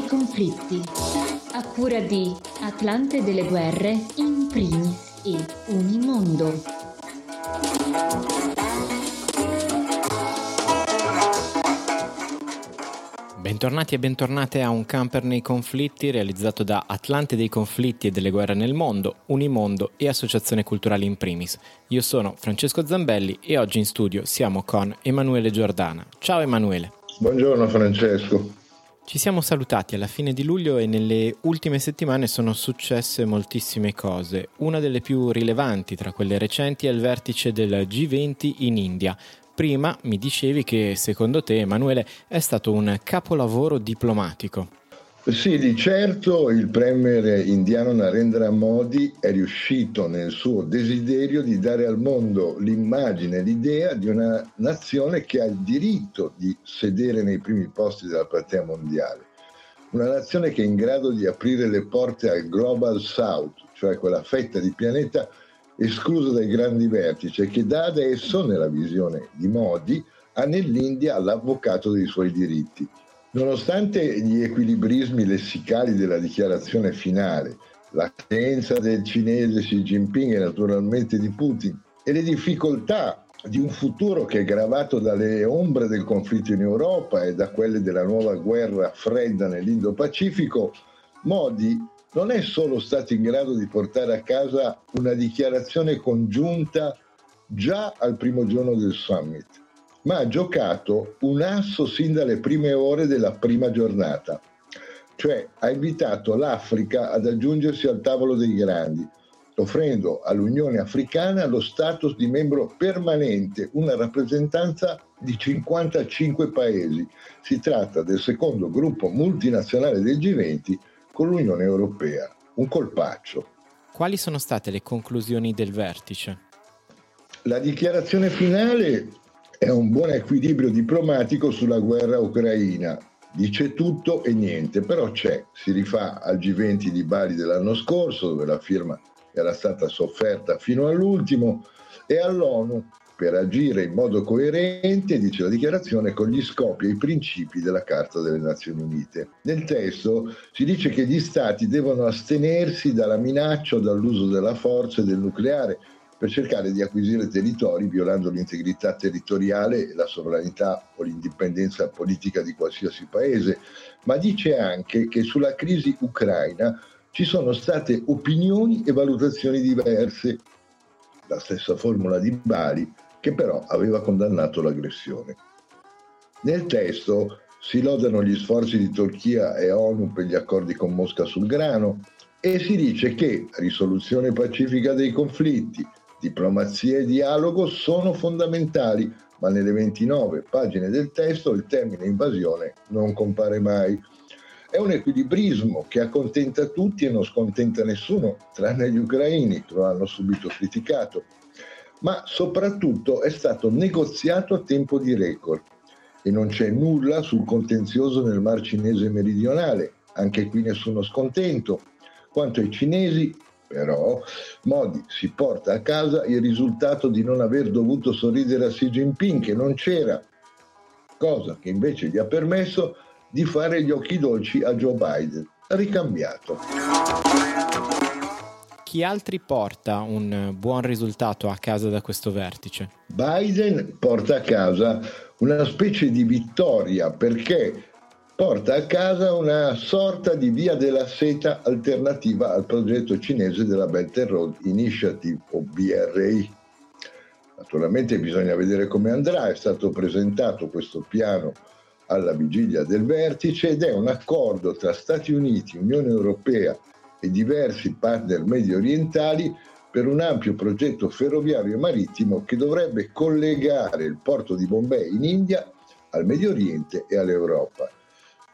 nei conflitti. A cura di Atlante delle guerre in primis e Unimondo. Bentornati e bentornate a Un camper nei conflitti realizzato da Atlante dei conflitti e delle guerre nel mondo, Unimondo e Associazione Culturale in primis. Io sono Francesco Zambelli e oggi in studio siamo con Emanuele Giordana. Ciao Emanuele. Buongiorno Francesco. Ci siamo salutati alla fine di luglio e nelle ultime settimane sono successe moltissime cose. Una delle più rilevanti tra quelle recenti è il vertice del G20 in India. Prima mi dicevi che secondo te Emanuele è stato un capolavoro diplomatico. Sì, di certo il premier indiano Narendra Modi è riuscito nel suo desiderio di dare al mondo l'immagine, l'idea di una nazione che ha il diritto di sedere nei primi posti della platea mondiale. Una nazione che è in grado di aprire le porte al Global South, cioè quella fetta di pianeta esclusa dai grandi vertici che da adesso, nella visione di Modi, ha nell'India l'avvocato dei suoi diritti Nonostante gli equilibrismi lessicali della dichiarazione finale, la credenza del cinese Xi Jinping e naturalmente di Putin e le difficoltà di un futuro che è gravato dalle ombre del conflitto in Europa e da quelle della nuova guerra fredda nell'Indo-Pacifico, Modi non è solo stato in grado di portare a casa una dichiarazione congiunta già al primo giorno del summit, ma ha giocato un asso sin dalle prime ore della prima giornata, cioè ha invitato l'Africa ad aggiungersi al tavolo dei grandi, offrendo all'Unione Africana lo status di membro permanente, una rappresentanza di 55 paesi. Si tratta del secondo gruppo multinazionale del G20 con l'Unione Europea, un colpaccio. Quali sono state le conclusioni del vertice? La dichiarazione finale è un buon equilibrio diplomatico sulla guerra ucraina. Dice tutto e niente, però c'è. Si rifà al G20 di Bali dell'anno scorso, dove la firma era stata sofferta fino all'ultimo, e all'ONU per agire in modo coerente, dice la dichiarazione, con gli scopi e i principi della Carta delle Nazioni Unite. Nel testo si dice che gli Stati devono astenersi dalla minaccia o dall'uso della forza e del nucleare, per cercare di acquisire territori violando l'integrità territoriale, la sovranità o l'indipendenza politica di qualsiasi paese, ma dice anche che sulla crisi ucraina ci sono state opinioni e valutazioni diverse, la stessa formula di Bali, che però aveva condannato l'aggressione. Nel testo si lodano gli sforzi di Turchia e ONU per gli accordi con Mosca sul grano e si dice che risoluzione pacifica dei conflitti, Diplomazia e dialogo sono fondamentali, ma nelle 29 pagine del testo il termine invasione non compare mai. È un equilibrismo che accontenta tutti e non scontenta nessuno, tranne gli ucraini che lo hanno subito criticato, ma soprattutto è stato negoziato a tempo di record e non c'è nulla sul contenzioso nel Mar Cinese meridionale, anche qui nessuno scontento. Quanto ai cinesi, però Modi si porta a casa il risultato di non aver dovuto sorridere a Xi Jinping che non c'era, cosa che invece gli ha permesso di fare gli occhi dolci a Joe Biden, ricambiato. Chi altri porta un buon risultato a casa da questo vertice? Biden porta a casa una specie di vittoria perché porta a casa una sorta di via della seta alternativa al progetto cinese della Belt and Road Initiative o BRI. Naturalmente bisogna vedere come andrà, è stato presentato questo piano alla vigilia del vertice ed è un accordo tra Stati Uniti, Unione Europea e diversi partner medio orientali per un ampio progetto ferroviario e marittimo che dovrebbe collegare il porto di Bombay in India al Medio Oriente e all'Europa.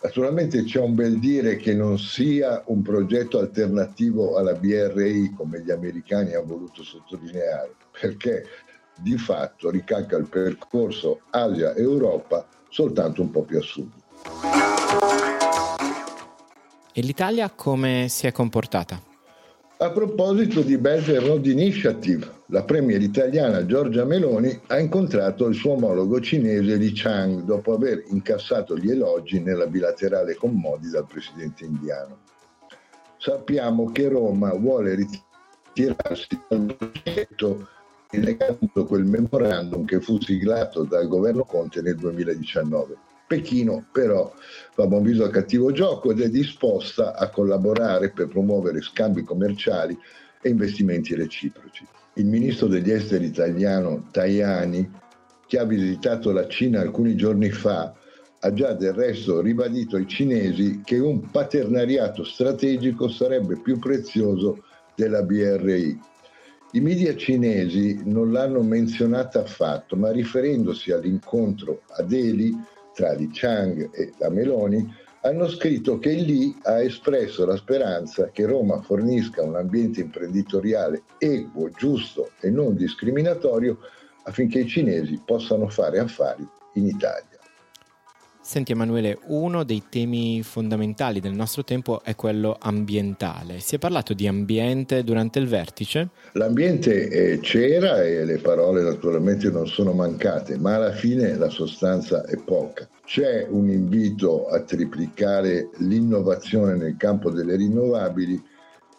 Naturalmente c'è un bel dire che non sia un progetto alternativo alla BRI come gli americani hanno voluto sottolineare, perché di fatto ricalca il percorso Asia-Europa soltanto un po' più a sud. E l'Italia come si è comportata? A proposito di Belt Road Initiative, la premier italiana Giorgia Meloni ha incontrato il suo omologo cinese Li Chang dopo aver incassato gli elogi nella bilaterale con Modi dal presidente indiano. Sappiamo che Roma vuole ritirarsi dal progetto negando quel memorandum che fu siglato dal governo Conte nel 2019. Pechino però fa buon viso al cattivo gioco ed è disposta a collaborare per promuovere scambi commerciali e investimenti reciproci. Il ministro degli esteri italiano Tajani, che ha visitato la Cina alcuni giorni fa, ha già del resto ribadito ai cinesi che un paternariato strategico sarebbe più prezioso della BRI. I media cinesi non l'hanno menzionata affatto, ma riferendosi all'incontro a Delhi tra Li Chang e la Meloni, hanno scritto che lì ha espresso la speranza che Roma fornisca un ambiente imprenditoriale equo, giusto e non discriminatorio affinché i cinesi possano fare affari in Italia. Senti Emanuele, uno dei temi fondamentali del nostro tempo è quello ambientale. Si è parlato di ambiente durante il vertice? L'ambiente eh, c'era e le parole naturalmente non sono mancate, ma alla fine la sostanza è poca. C'è un invito a triplicare l'innovazione nel campo delle rinnovabili,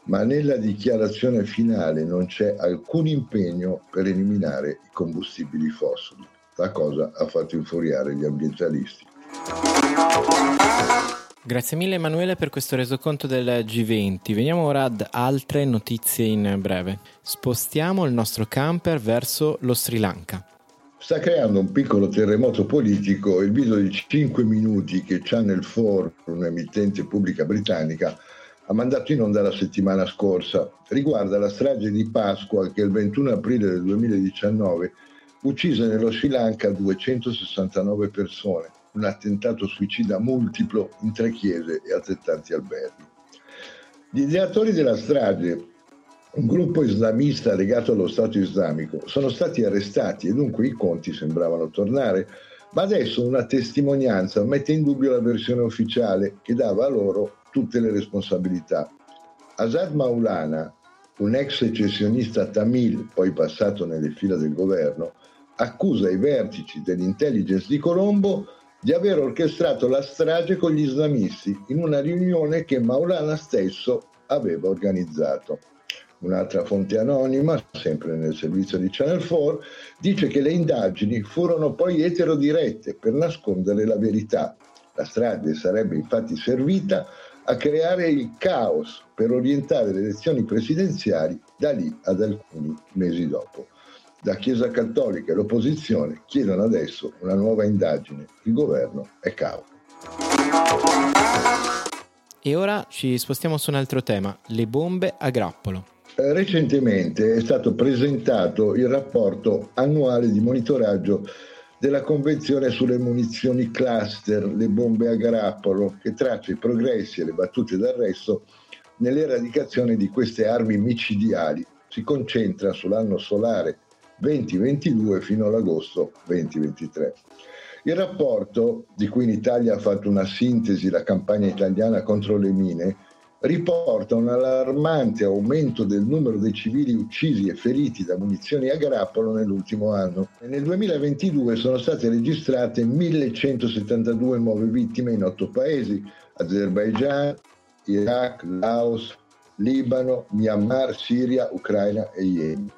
ma nella dichiarazione finale non c'è alcun impegno per eliminare i combustibili fossili. La cosa ha fatto infuriare gli ambientalisti. Grazie mille Emanuele per questo resoconto del G20. Veniamo ora ad altre notizie in breve. Spostiamo il nostro camper verso lo Sri Lanka. Sta creando un piccolo terremoto politico il video di 5 minuti che Channel 4, un'emittente pubblica britannica, ha mandato in onda la settimana scorsa. Riguarda la strage di Pasqua che il 21 aprile del 2019 uccise nello Sri Lanka 269 persone un attentato suicida multiplo in tre chiese e altrettanti alberghi. Gli ideatori della strage, un gruppo islamista legato allo Stato islamico, sono stati arrestati e dunque i conti sembravano tornare, ma adesso una testimonianza mette in dubbio la versione ufficiale che dava a loro tutte le responsabilità. Asad Maulana, un ex secessionista tamil, poi passato nelle fila del governo, accusa i vertici dell'intelligence di Colombo di aver orchestrato la strage con gli islamisti in una riunione che Maulana stesso aveva organizzato. Un'altra fonte anonima, sempre nel servizio di Channel 4, dice che le indagini furono poi eterodirette per nascondere la verità. La strage sarebbe infatti servita a creare il caos per orientare le elezioni presidenziali da lì ad alcuni mesi dopo. La Chiesa Cattolica e l'opposizione chiedono adesso una nuova indagine. Il governo è cauto. E ora ci spostiamo su un altro tema, le bombe a grappolo. Eh, recentemente è stato presentato il rapporto annuale di monitoraggio della Convenzione sulle munizioni cluster, le bombe a grappolo, che traccia i progressi e le battute d'arresto nell'eradicazione di queste armi micidiali. Si concentra sull'anno solare 2022 fino all'agosto 2023. Il rapporto, di cui in Italia ha fatto una sintesi la campagna italiana contro le mine, riporta un allarmante aumento del numero dei civili uccisi e feriti da munizioni a grappolo nell'ultimo anno. E nel 2022 sono state registrate 1172 nuove vittime in otto paesi, Azerbaijan, Iraq, Laos, Libano, Myanmar, Siria, Ucraina e Yemen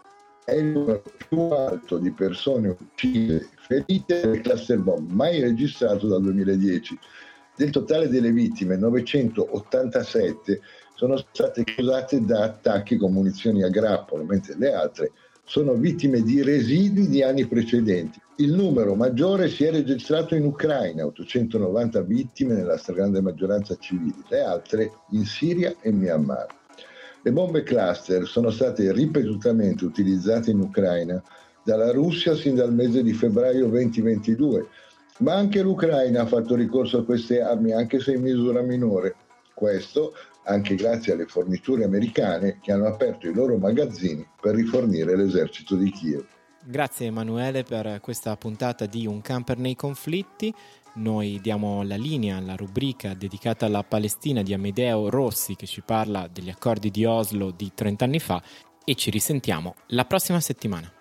è il numero più alto di persone uccise e ferite del cluster bomb mai registrato dal 2010. Del totale delle vittime, 987 sono state causate da attacchi con munizioni a grappolo, mentre le altre sono vittime di residui di anni precedenti. Il numero maggiore si è registrato in Ucraina, 890 vittime nella stragrande maggioranza civili, le altre in Siria e Myanmar. Le bombe cluster sono state ripetutamente utilizzate in Ucraina dalla Russia sin dal mese di febbraio 2022, ma anche l'Ucraina ha fatto ricorso a queste armi, anche se in misura minore. Questo anche grazie alle forniture americane che hanno aperto i loro magazzini per rifornire l'esercito di Kiev. Grazie Emanuele per questa puntata di Un camper nei conflitti. Noi diamo la linea alla rubrica dedicata alla Palestina di Amedeo Rossi che ci parla degli accordi di Oslo di 30 anni fa e ci risentiamo la prossima settimana.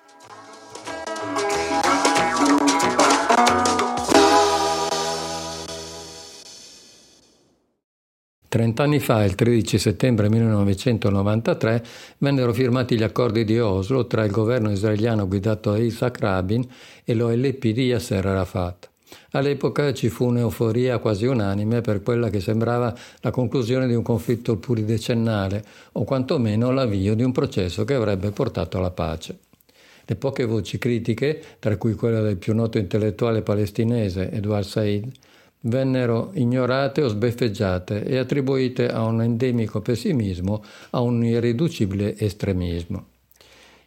Trent'anni fa, il 13 settembre 1993, vennero firmati gli accordi di Oslo tra il governo israeliano guidato da Isaac Rabin e l'OLP di Yasser Arafat. All'epoca ci fu un'euforia quasi unanime per quella che sembrava la conclusione di un conflitto pluridecennale o quantomeno l'avvio di un processo che avrebbe portato alla pace. Le poche voci critiche, tra cui quella del più noto intellettuale palestinese Edward Said, vennero ignorate o sbeffeggiate e attribuite a un endemico pessimismo, a un irriducibile estremismo.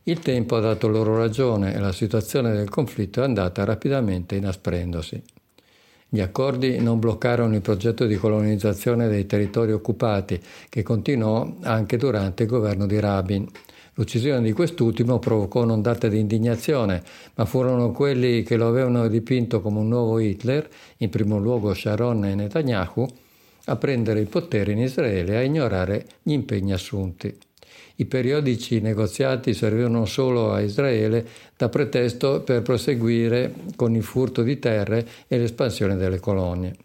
Il tempo ha dato loro ragione e la situazione del conflitto è andata rapidamente inasprendosi. Gli accordi non bloccarono il progetto di colonizzazione dei territori occupati, che continuò anche durante il governo di Rabin. L'uccisione di quest'ultimo provocò un'ondata di indignazione, ma furono quelli che lo avevano dipinto come un nuovo Hitler, in primo luogo Sharon e Netanyahu, a prendere il potere in Israele e a ignorare gli impegni assunti. I periodici negoziati servivano solo a Israele da pretesto per proseguire con il furto di terre e l'espansione delle colonie.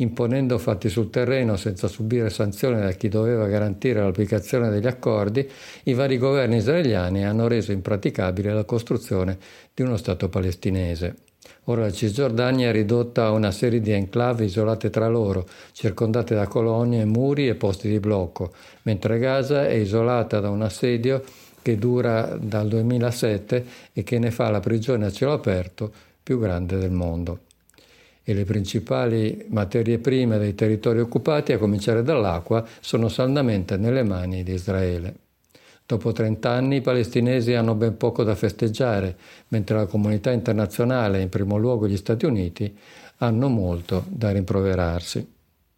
Imponendo fatti sul terreno senza subire sanzioni da chi doveva garantire l'applicazione degli accordi, i vari governi israeliani hanno reso impraticabile la costruzione di uno Stato palestinese. Ora la Cisgiordania è ridotta a una serie di enclave isolate tra loro, circondate da colonie, muri e posti di blocco, mentre Gaza è isolata da un assedio che dura dal 2007 e che ne fa la prigione a cielo aperto più grande del mondo. E le principali materie prime dei territori occupati, a cominciare dall'acqua, sono saldamente nelle mani di Israele. Dopo 30 anni i palestinesi hanno ben poco da festeggiare, mentre la comunità internazionale, in primo luogo gli Stati Uniti, hanno molto da rimproverarsi.